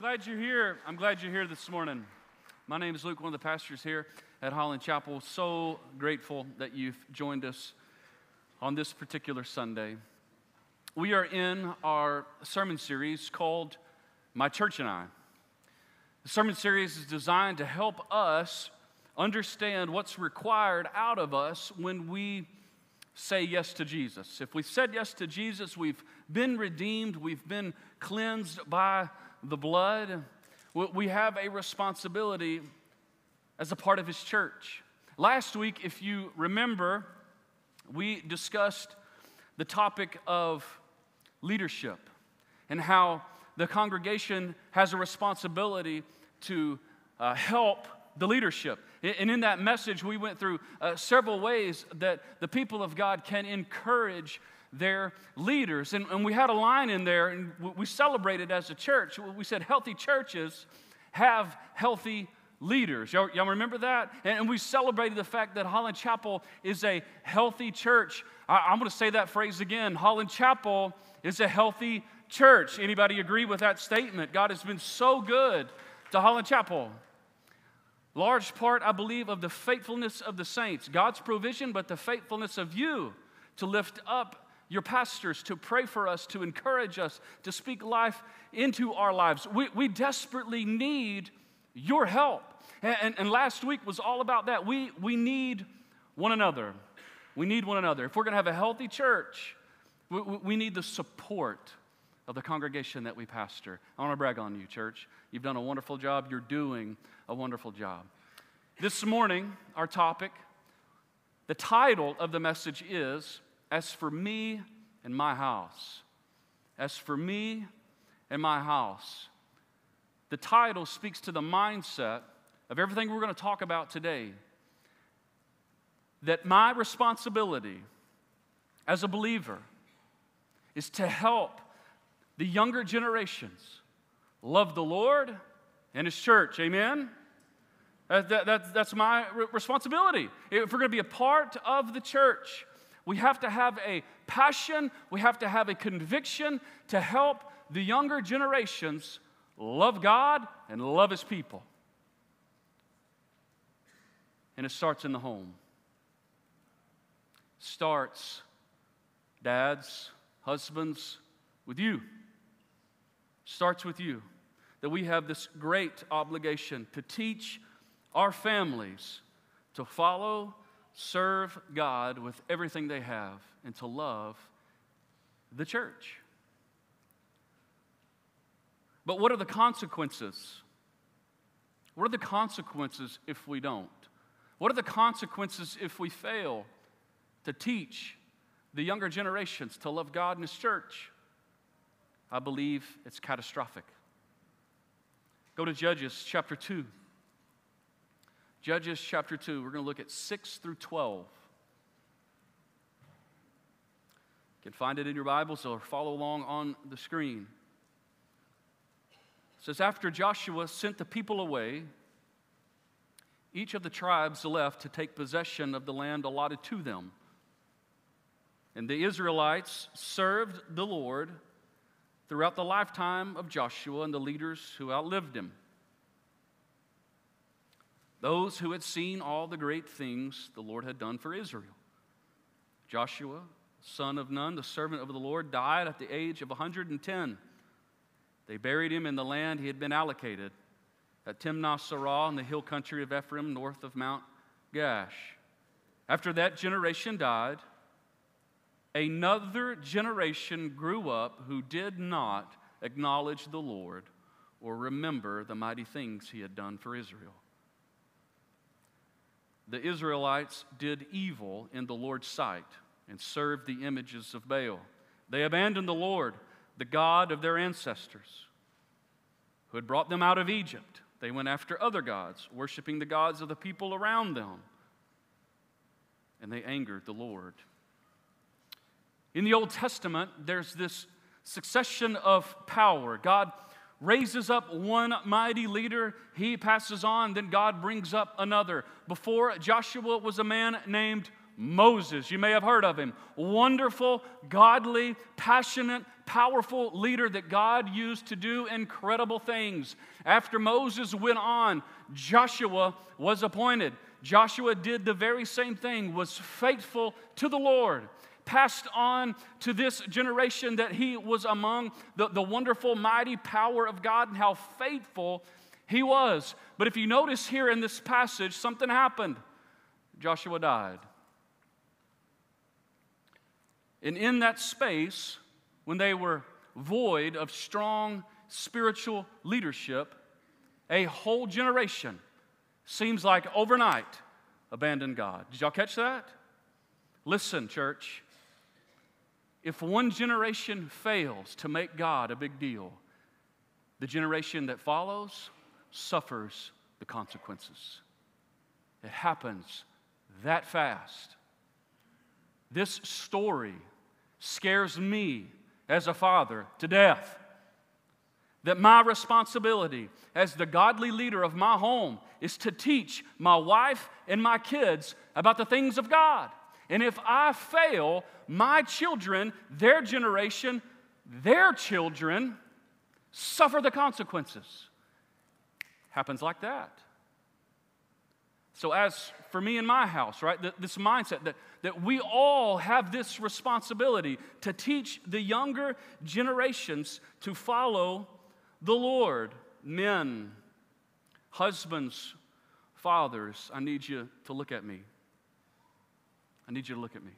glad you're here. I'm glad you're here this morning. My name is Luke, one of the pastors here at Holland Chapel. So grateful that you've joined us on this particular Sunday. We are in our sermon series called My Church and I. The sermon series is designed to help us understand what's required out of us when we say yes to Jesus. If we've said yes to Jesus, we've been redeemed, we've been cleansed by the blood, we have a responsibility as a part of His church. Last week, if you remember, we discussed the topic of leadership and how the congregation has a responsibility to uh, help the leadership. And in that message, we went through uh, several ways that the people of God can encourage their leaders. And, and we had a line in there, and we celebrated as a church. We said, healthy churches have healthy leaders. Y'all, y'all remember that? And, and, we celebrated the fact that Holland Chapel is a healthy church. I, I'm going to say that phrase again. Holland Chapel is a healthy church. Anybody agree with that statement? God has been so good to Holland Chapel. Large part, I believe, of the faithfulness of the saints, God's provision, but the faithfulness of you to lift up your pastors to pray for us, to encourage us, to speak life into our lives. We, we desperately need your help. And, and, and last week was all about that. We, we need one another. We need one another. If we're going to have a healthy church, we, we need the support of the congregation that we pastor. I want to brag on you, church. You've done a wonderful job. You're doing a wonderful job. This morning, our topic, the title of the message is as for me and my house, as for me and my house, the title speaks to the mindset of everything we're going to talk about today. That my responsibility as a believer is to help the younger generations love the Lord and His church. Amen? That, that, that's my responsibility. If we're going to be a part of the church, we have to have a passion, we have to have a conviction to help the younger generations love God and love His people. And it starts in the home. Starts, dads, husbands, with you. Starts with you. That we have this great obligation to teach our families to follow serve God with everything they have and to love the church. But what are the consequences? What are the consequences if we don't? What are the consequences if we fail to teach the younger generations to love God and His church? I believe it's catastrophic. Go to Judges chapter 2. Judges chapter 2, we're going to look at 6 through 12. You can find it in your Bibles or follow along on the screen. It says, After Joshua sent the people away, each of the tribes left to take possession of the land allotted to them. And the Israelites served the Lord throughout the lifetime of Joshua and the leaders who outlived him those who had seen all the great things the Lord had done for Israel. Joshua, son of Nun, the servant of the Lord, died at the age of 110. They buried him in the land he had been allocated at Timnath Serah in the hill country of Ephraim, north of Mount Gaash. After that generation died, another generation grew up who did not acknowledge the Lord or remember the mighty things he had done for Israel the Israelites did evil in the Lord's sight and served the images of Baal. They abandoned the Lord, the God of their ancestors, who had brought them out of Egypt. They went after other gods, worshiping the gods of the people around them, and they angered the Lord. In the Old Testament, there's this succession of power. God raises up one mighty leader, he passes on, then God brings up another. Before Joshua was a man named Moses. You may have heard of him. Wonderful, godly, passionate, powerful leader that God used to do incredible things. After Moses went on, Joshua was appointed. Joshua did the very same thing, was faithful to the Lord passed on to this generation that he was among the, the wonderful, mighty power of God and how faithful he was. But if you notice here in this passage, something happened. Joshua died. And in that space, when they were void of strong spiritual leadership, a whole generation seems like overnight abandoned God. Did y'all catch that? Listen, church. If one generation fails to make God a big deal, the generation that follows suffers the consequences. It happens that fast. This story scares me as a father to death. That my responsibility as the godly leader of my home is to teach my wife and my kids about the things of God. And if I fail, my children, their generation, their children suffer the consequences. Happens like that. So, as for me in my house, right, this mindset that, that we all have this responsibility to teach the younger generations to follow the Lord. Men, husbands, fathers, I need you to look at me. I need you to look at me.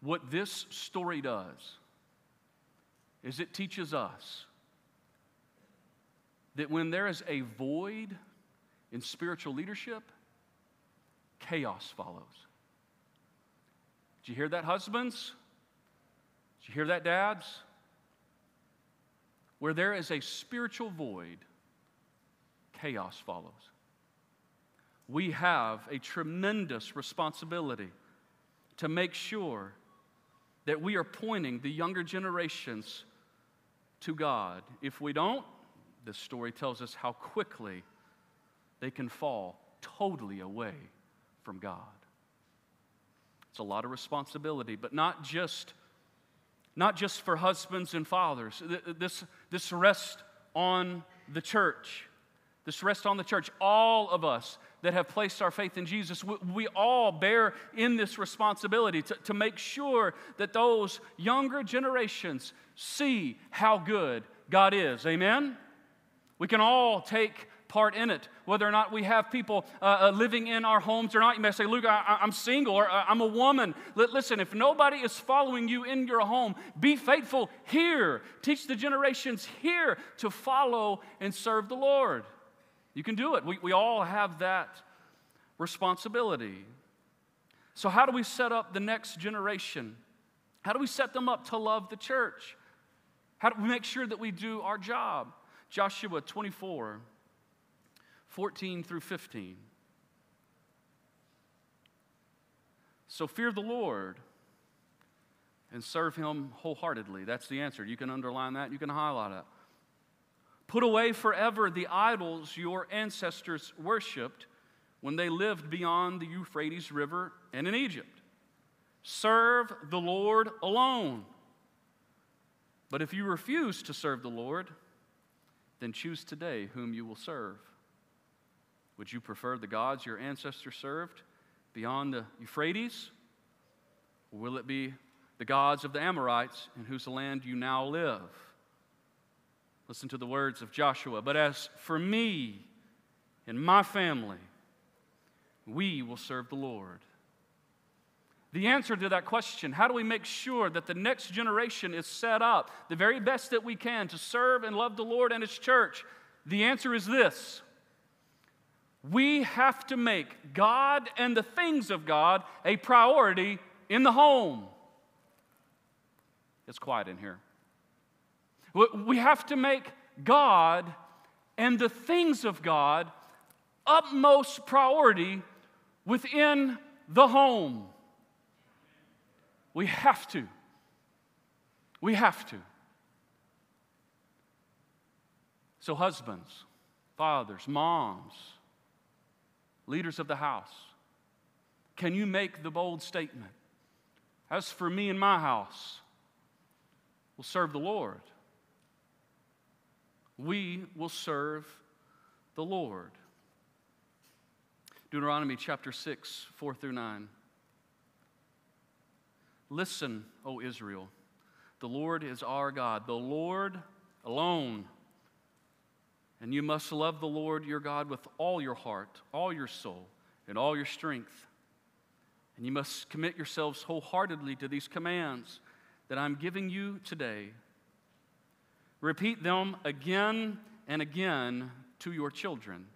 What this story does is it teaches us that when there is a void in spiritual leadership, chaos follows. Did you hear that, husbands? Did you hear that, dads? Where there is a spiritual void, chaos follows. We have a tremendous responsibility to make sure that we are pointing the younger generations to God. If we don't, this story tells us how quickly they can fall totally away from God. It's a lot of responsibility, but not just, not just for husbands and fathers. This, this rests on the church. This rests on the church. All of us that have placed our faith in Jesus, we, we all bear in this responsibility to, to make sure that those younger generations see how good God is. Amen? We can all take part in it, whether or not we have people uh, uh, living in our homes or not. You may say, Luke, I, am single or uh, I'm a woman. Listen, if nobody is following you in your home, be faithful here. Teach the generations here to follow and serve the Lord. You can do it. We, we all have that responsibility. So, how do we set up the next generation? How do we set them up to love the church? How do we make sure that we do our job? Joshua 24, 14 through 15. So fear the Lord and serve him wholeheartedly. That's the answer. You can underline that, you can highlight it. Put away forever the idols your ancestors worshiped when they lived beyond the Euphrates River and in Egypt. Serve the Lord alone. But if you refuse to serve the Lord, then choose today whom you will serve. Would you prefer the gods your ancestors served beyond the Euphrates? Or will it be the gods of the Amorites in whose land you now live? Listen to the words of Joshua. But as for me and my family, we will serve the Lord. The answer to that question, how do we make sure that the next generation is set up the very best that we can to serve and love the Lord and His church? The answer is this we have to make God and the things of God a priority in the home. It's quiet in here. We have to make God and the things of God utmost priority within the home. We have to. We have to. So, husbands, fathers, moms, leaders of the house, Can you make the bold statement? As for me and my house, we'll serve the Lord. We will serve the Lord. Deuteronomy chapter 6, 4 through 9. Listen, O Israel, the Lord is our God, the Lord alone. And you must love the Lord your God with all your heart, all your soul, and all your strength. And you must commit yourselves wholeheartedly to these commands that I'm giving you today. Repeat them again and again to your children.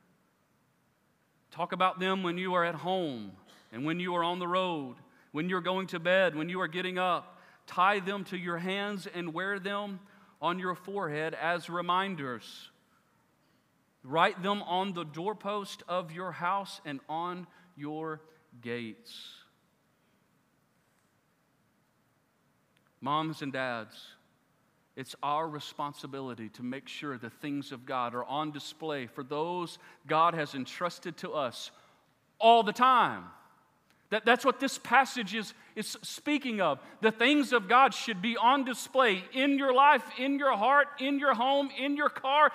Talk about them when you are at home and when you are on the road, when you're going to bed, when you are getting up. Tie them to your hands and wear them on your forehead as reminders. Write them on the doorpost of your house and on your gates. Moms and dads, it's our responsibility to make sure the things of God are on display for those God has entrusted to us all the time. That, that's what this passage is, is speaking of. The things of God should be on display in your life, in your heart, in your home, in your car,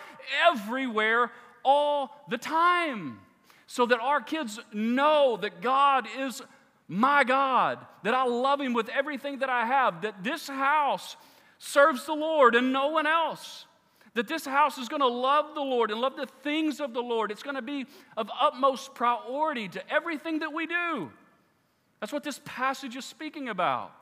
everywhere, all the time. So that our kids know that God is my God, that I love Him with everything that I have, that this house serves the Lord and no one else. That this house is going to love the Lord and love the things of the Lord. It's going to be of utmost priority to everything that we do. That's what this passage is speaking about.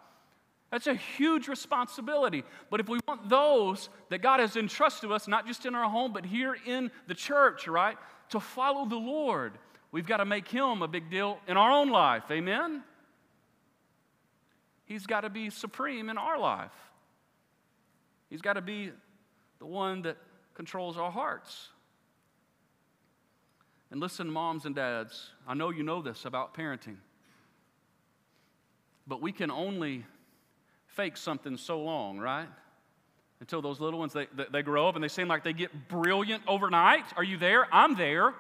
That's a huge responsibility. But if we want those that God has entrusted to us, not just in our home, but here in the church, right, to follow the Lord, we've got to make Him a big deal in our own life. Amen? He's got to be supreme in our life. He's got to be the one that controls our hearts. And listen, moms and dads, I know you know this about parenting, but we can only fake something so long, right? Until those little ones, they, they grow up and they seem like they get brilliant overnight. Are you there? I'm there.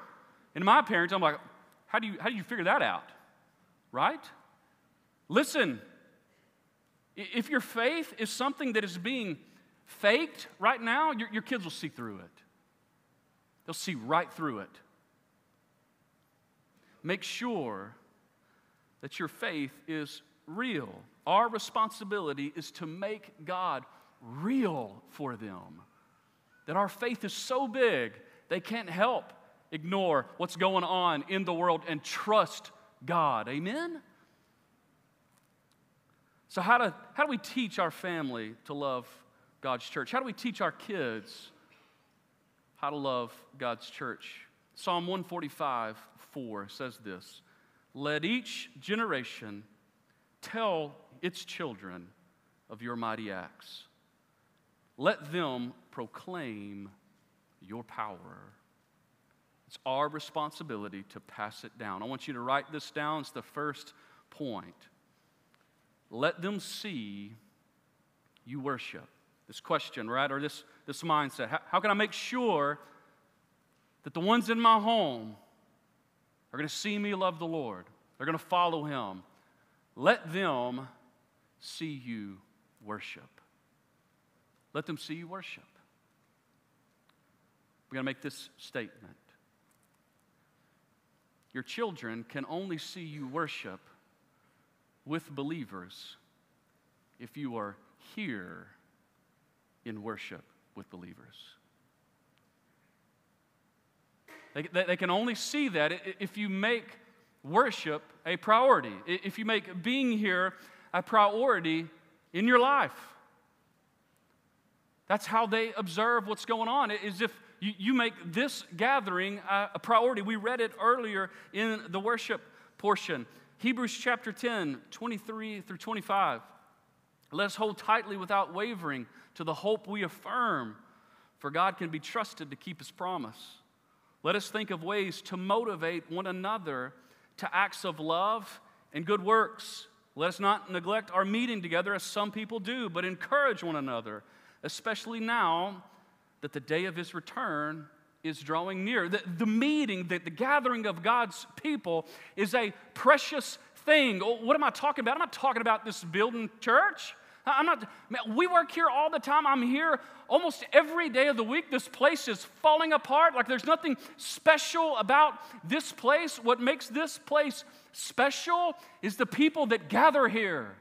And my parents, I'm like, how do you, how do you figure that out? Right? Listen, if your faith is something that is being faked right now, your, your kids will see through it. They'll see right through it. Make sure that your faith is real. Our responsibility is to make God real for them. That our faith is so big, they can't help ignore what's going on in the world and trust God. Amen? So, how do, how do we teach our family to love God's church? How do we teach our kids how to love God's church? Psalm 145 4 says this Let each generation tell its children of your mighty acts, let them proclaim your power. It's our responsibility to pass it down. I want you to write this down. It's the first point. Let them see you worship. This question, right? Or this, this mindset. How, how can I make sure that the ones in my home are going to see me love the Lord? They're going to follow Him. Let them see you worship. Let them see you worship. We're going to make this statement. Your children can only see you worship with believers if you are here in worship with believers. They, they, can only see that if you make worship a priority, if you make being here a priority in your life. That's how they observe what's going on, is if you, you make this gathering a, a priority. We read it earlier in the worship portion. Hebrews chapter 10, 23 through 25. Let us hold tightly without wavering to the hope we affirm, for God can be trusted to keep his promise. Let us think of ways to motivate one another to acts of love and good works. Let us not neglect our meeting together as some people do, but encourage one another, especially now that the day of his return is drawing near. The, the meeting, the, the gathering of God's people is a precious thing. Oh, what am I talking about? I'm not talking about this building church. I'm not, man, we work here all the time. I'm here almost every day of the week. This place is falling apart. Like there's nothing special about this place. What makes this place special is the people that gather here.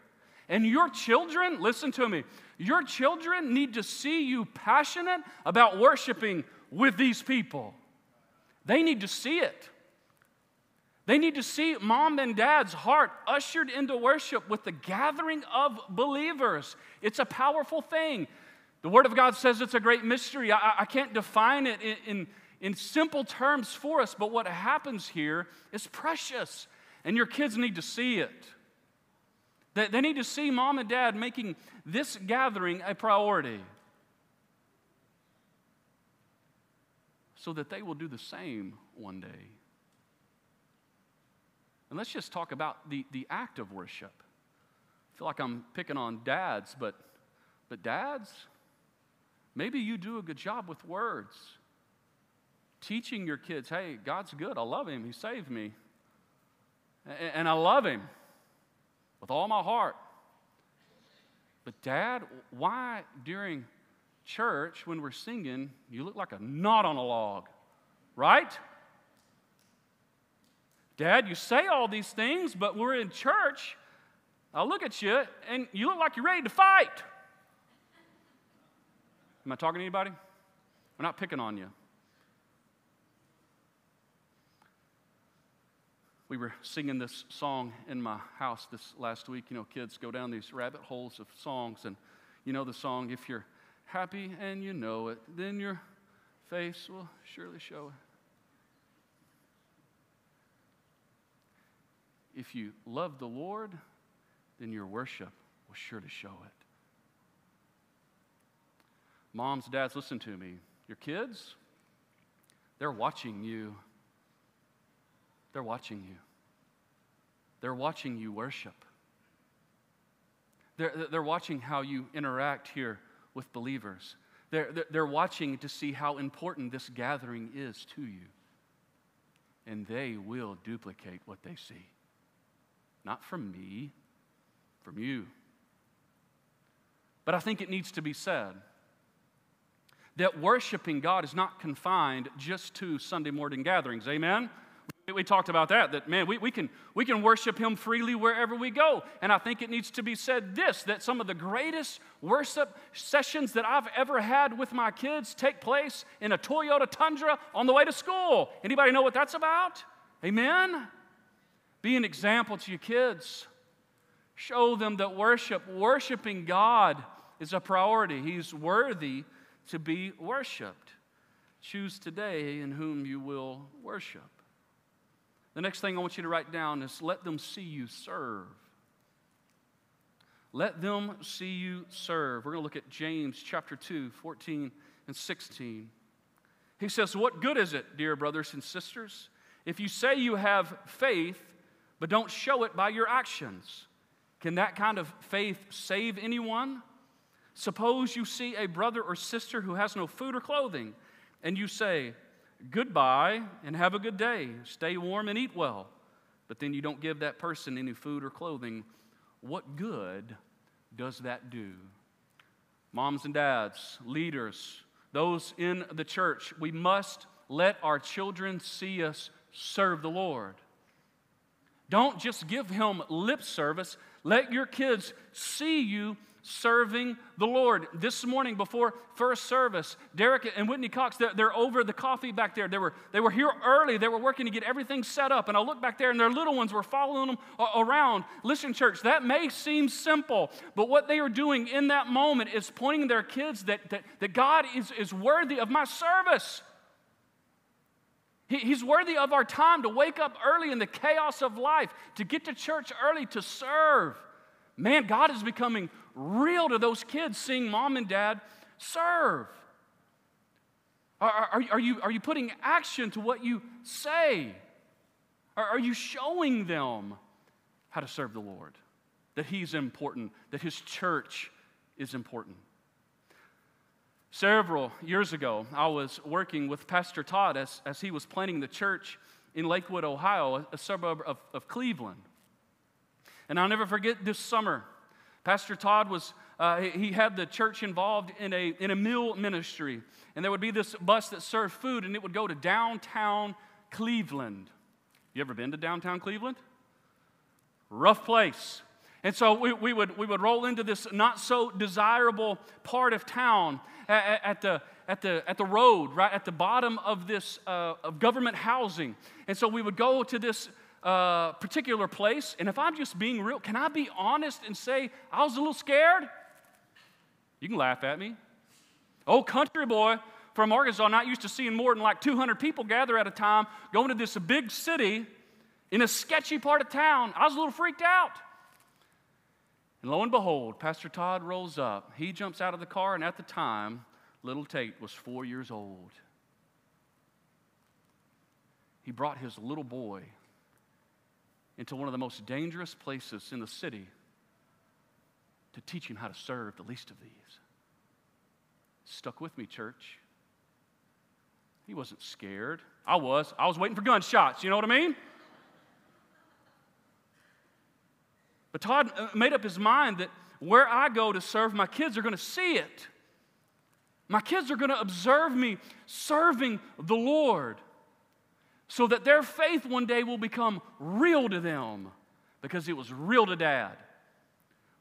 And your children, listen to me, your children need to see you passionate about worshiping with these people. They need to see it. They need to see mom and dad's heart ushered into worship with the gathering of believers. It's a powerful thing. The Word of God says it's a great mystery. I, I can't define it in, in, in simple terms for us, but what happens here is precious, and your kids need to see it. They, they need to see mom and dad making this gathering a priority so that they will do the same one day. And let's just talk about the, the act of worship. I feel like I'm picking on dads, but, but dads, maybe you do a good job with words. Teaching your kids, hey, God's good. I love him. He saved me. And, and I love him with all my heart. But, Dad, why during church, when we're singing, you look like a knot on a log, right? Dad, you say all these things, but we're in church. I look at you and you look like you're ready to fight. Am I talking to anybody? We're not picking on you. We were singing this song in my house this last week. You know, kids go down these rabbit holes of songs, and you know the song, If You're Happy and You Know It, then your face will surely show it. If you love the Lord, then your worship will sure to show it. Moms, dads, listen to me. Your kids, they're watching you. They're watching you. They're watching you worship. They're, they're watching how you interact here with believers. They're, they're watching to see how important this gathering is to you. And they will duplicate what they see. Not from me, from you. But I think it needs to be said that worshiping God is not confined just to Sunday morning gatherings. Amen? We talked about that, that man, we, we, can, we can worship Him freely wherever we go. And I think it needs to be said this that some of the greatest worship sessions that I've ever had with my kids take place in a Toyota Tundra on the way to school. Anybody know what that's about? Amen? Be an example to your kids. Show them that worship, worshiping God, is a priority. He's worthy to be worshiped. Choose today in whom you will worship. The next thing I want you to write down is let them see you serve. Let them see you serve. We're going to look at James chapter 2, 14 and 16. He says, What good is it, dear brothers and sisters, if you say you have faith but don't show it by your actions. Can that kind of faith save anyone? Suppose you see a brother or sister who has no food or clothing, and you say, Goodbye and have a good day, stay warm and eat well, but then you don't give that person any food or clothing. What good does that do? Moms and dads, leaders, those in the church, we must let our children see us serve the Lord. Don't just give him lip service. Let your kids see you serving the Lord. This morning before first service, Derek and Whitney Cox, they're, they're, over the coffee back there. They were, they were here early. They were working to get everything set up. And I look back there and their little ones were following them around. Listen, church, that may seem simple, but what they are doing in that moment is pointing their kids that, that, that God is, is worthy of my service. He, he's worthy of our time to wake up early in the chaos of life, to get to church early, to serve. Man, God is becoming real to those kids seeing mom and dad serve. Are, are, are, you, are you putting action to what you say? Are, are you showing them how to serve the Lord? That He's important, that His church is important. Several years ago, I was working with Pastor Todd as, as he was planning the church in Lakewood, Ohio, a suburb of, of Cleveland. And I'll never forget this summer. Pastor Todd was, uh, he had the church involved in a, in a meal ministry. And there would be this bus that served food, and it would go to downtown Cleveland. You ever been to downtown Cleveland? Rough place. And so we, we, would, we would roll into this not so desirable part of town at, at, the, at, the, at the road, right at the bottom of this uh, of government housing. And so we would go to this uh, particular place. And if I'm just being real, can I be honest and say I was a little scared? You can laugh at me. Old country boy from Arkansas, not used to seeing more than like 200 people gather at a time, going to this big city in a sketchy part of town. I was a little freaked out. And lo and behold, Pastor Todd rolls up. He jumps out of the car, and at the time, little Tate was four years old. He brought his little boy into one of the most dangerous places in the city to teach him how to serve the least of these. Stuck with me, church. He wasn't scared. I was. I was waiting for gunshots. You know what I mean? But Todd uh, made up his mind that where I go to serve, my kids are going to see it. My kids are going to observe me serving the Lord so that their faith one day will become real to them because it was real to dad.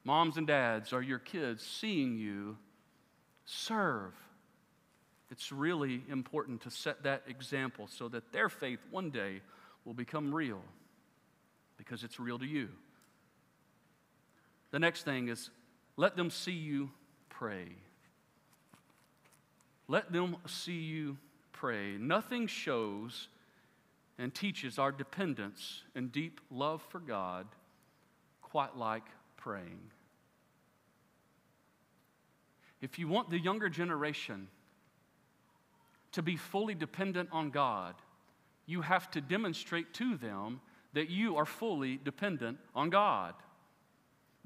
Moms and dads, are your kids seeing you serve? It's really important to set that example so that their faith one day will become real because it's real to you. The next thing is let them see you pray. Let them see you pray. Nothing shows and teaches our dependence and deep love for God, quite like praying. If you want the younger generation to be fully dependent on God, you have to demonstrate to them that you are fully dependent on God,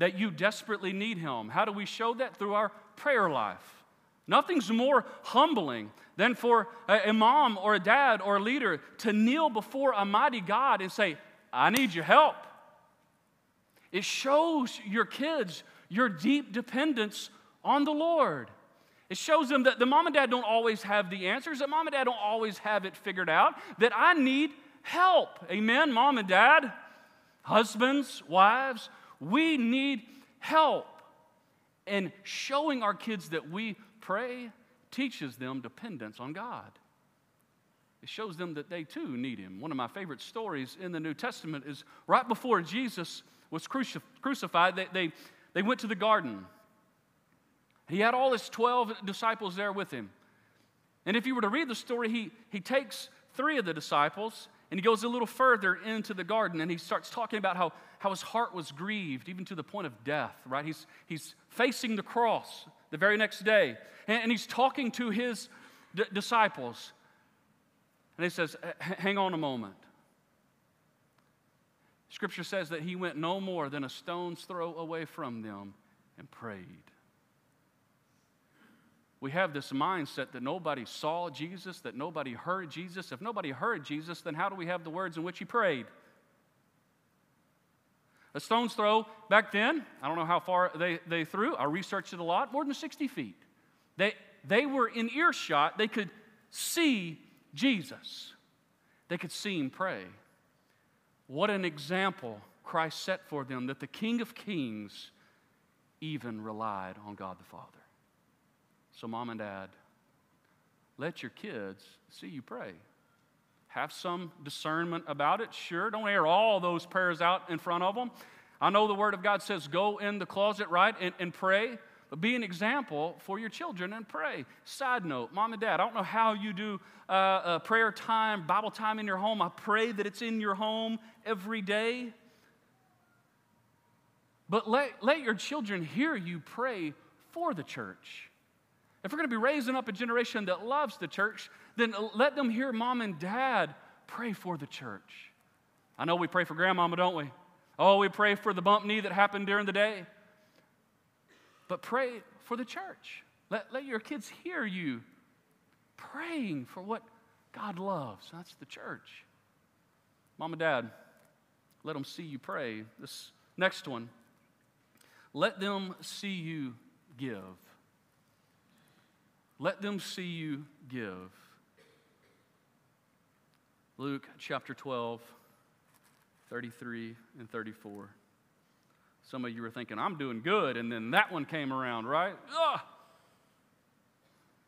that you desperately need Him. How do we show that? Through our prayer life. Nothing's more humbling than for a, mom or a dad or a leader to kneel before a mighty God and say, I need your help. It shows your kids your deep dependence on the Lord. It shows them that the mom and dad don't always have the answers, that mom and dad don't always have it figured out, that I need help. Amen, mom and dad, husbands, wives, we need help. And showing our kids that we pray teaches them dependence on God. It shows them that they too need Him. One of my favorite stories in the New Testament is right before Jesus was crucif- crucified, they, they, they went to the garden. He had all his 12 disciples there with him. And if you were to read the story, he, he takes three of the disciples and he goes a little further into the garden and he starts talking about how, how his heart was grieved, even to the point of death, right? He's, he's facing the cross the very next day. And, and he's talking to his d- disciples. And he says, Hang on a moment. Scripture says that he went no more than a stone's throw away from them and prayed. We have this mindset that nobody saw Jesus, that nobody heard Jesus. If nobody heard Jesus, then how do we have the words in which he prayed? A stone's throw back then, I don't know how far they, they threw. I researched it a lot, more than 60 feet. They, they were in earshot, they could see Jesus, they could see him pray. What an example Christ set for them that the King of Kings even relied on God the Father. So, mom and dad, let your kids see you pray have some discernment about it. Sure, don't air all those prayers out in front of them. I know the Word of God says go in the closet, right, and, and pray, but be an example for your children and pray. Side note, mom and dad, I don't know how you do uh, prayer time, Bible time in your home. I pray that it's in your home every day. But let, let your children hear you pray for the church. If we're going to be raising up a generation that loves the church, then let them hear mom and dad pray for the church. I know we pray for grandmama, don't we? Oh, we pray for the bump knee that happened during the day. But pray for the church. Let, let your kids hear you praying for what God loves. That's the church. Mom and dad, let them see you pray. This Next one. Let them see you give. Let them see you give. Luke chapter 12, 33 and 34. Some of you were thinking, I'm doing good, and then that one came around, right? Ugh!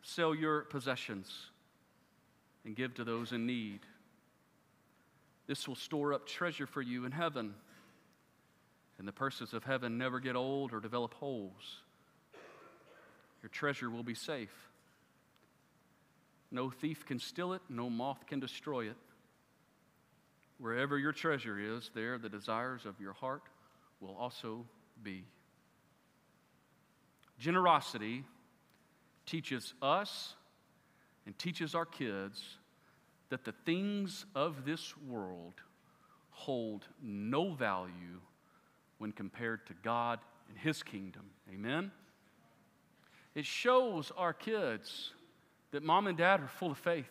Sell your possessions and give to those in need. This will store up treasure for you in heaven. And the purses of heaven never get old or develop holes. Your treasure will be safe. No thief can steal it, no moth can destroy it. Wherever your treasure is, there the desires of your heart will also be. Generosity teaches us and teaches our kids that the things of this world hold no value when compared to God and His kingdom. Amen? It shows our kids that mom and dad are full of faith.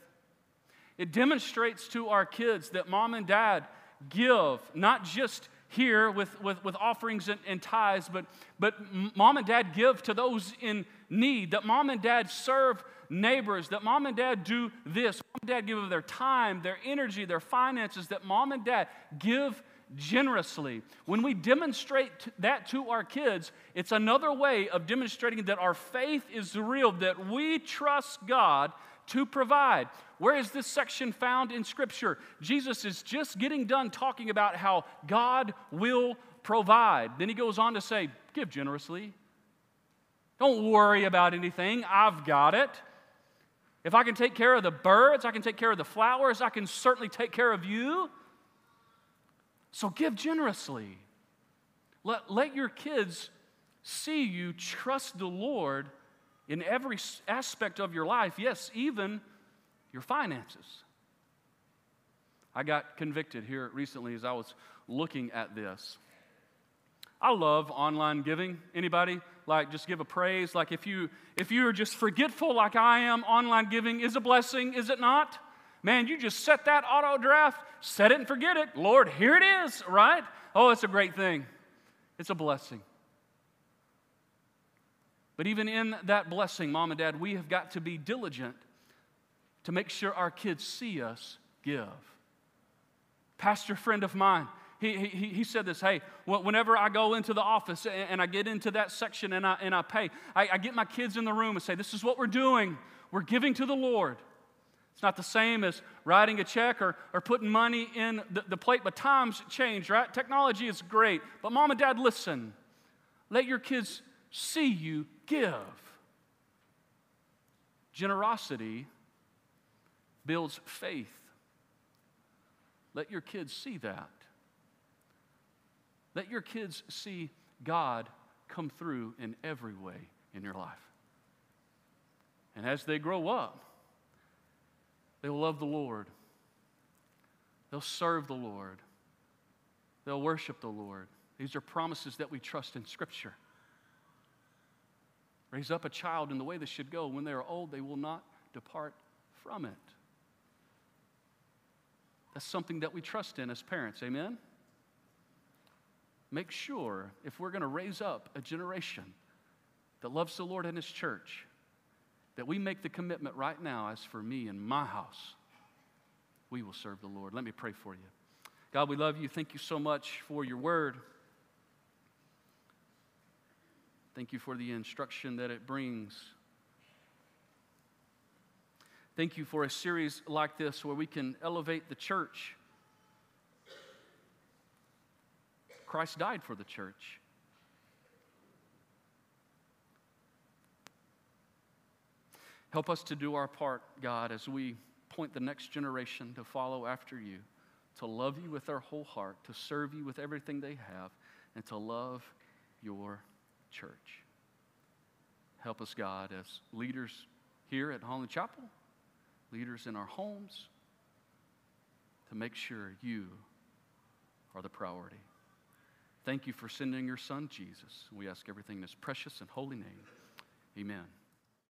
It demonstrates to our kids that mom and dad give, not just here with, with, with offerings and, and tithes, but, but mom and dad give to those in need, that mom and dad serve neighbors, that mom and dad do this. Mom and dad give of their time, their energy, their finances, that mom and dad give generously. When we demonstrate that to our kids, it's another way of demonstrating that our faith is real, that we trust God to provide. Where is this section found in Scripture? Jesus is just getting done talking about how God will provide. Then he goes on to say, Give generously. Don't worry about anything, I've got it. If I can take care of the birds, I can take care of the flowers, I can certainly take care of you. So give generously. Let, let your kids see you trust the Lord in every aspect of your life, yes, even your finances. I got convicted here recently as I was looking at this. I love online giving. Anybody like just give a praise? Like if you if you're just forgetful like I am, online giving is a blessing, is it not? Man, you just set that auto draft, set it and forget it. Lord, here it is, right? Oh, it's a great thing. It's a blessing. But even in that blessing, mom and dad, we have got to be diligent to make sure our kids see us give. Pastor friend of mine, he, he, he said this hey, whenever I go into the office and I get into that section and I, and I pay, I, I get my kids in the room and say, This is what we're doing. We're giving to the Lord. It's not the same as writing a check or, or putting money in the, the plate, but times change, right? Technology is great. But mom and dad, listen. Let your kids see you give. Generosity builds faith. Let your kids see that. Let your kids see God come through in every way in your life. And as they grow up, they will love the Lord. They'll serve the Lord. They'll worship the Lord. These are promises that we trust in Scripture. Raise up a child in the way they should go. When they are old, they will not depart from it. That's something that we trust in as parents. Amen? Make sure, if we're going to raise up a generation that loves the Lord and His church, that we make the commitment right now as for me and my house, we will serve the Lord. Let me pray for you. God, we love you. Thank you so much for your word. Thank you for the instruction that it brings. Thank you for a series like this where we can elevate the church. Christ died for the church. Help us to do our part, God, as we point the next generation to follow after you, to love you with their whole heart, to serve you with everything they have, and to love your church. Help us, God, as leaders here at Holland Chapel, leaders in our homes, to make sure you are the priority. Thank you for sending your son, Jesus. We ask everything in his precious and holy name. Amen.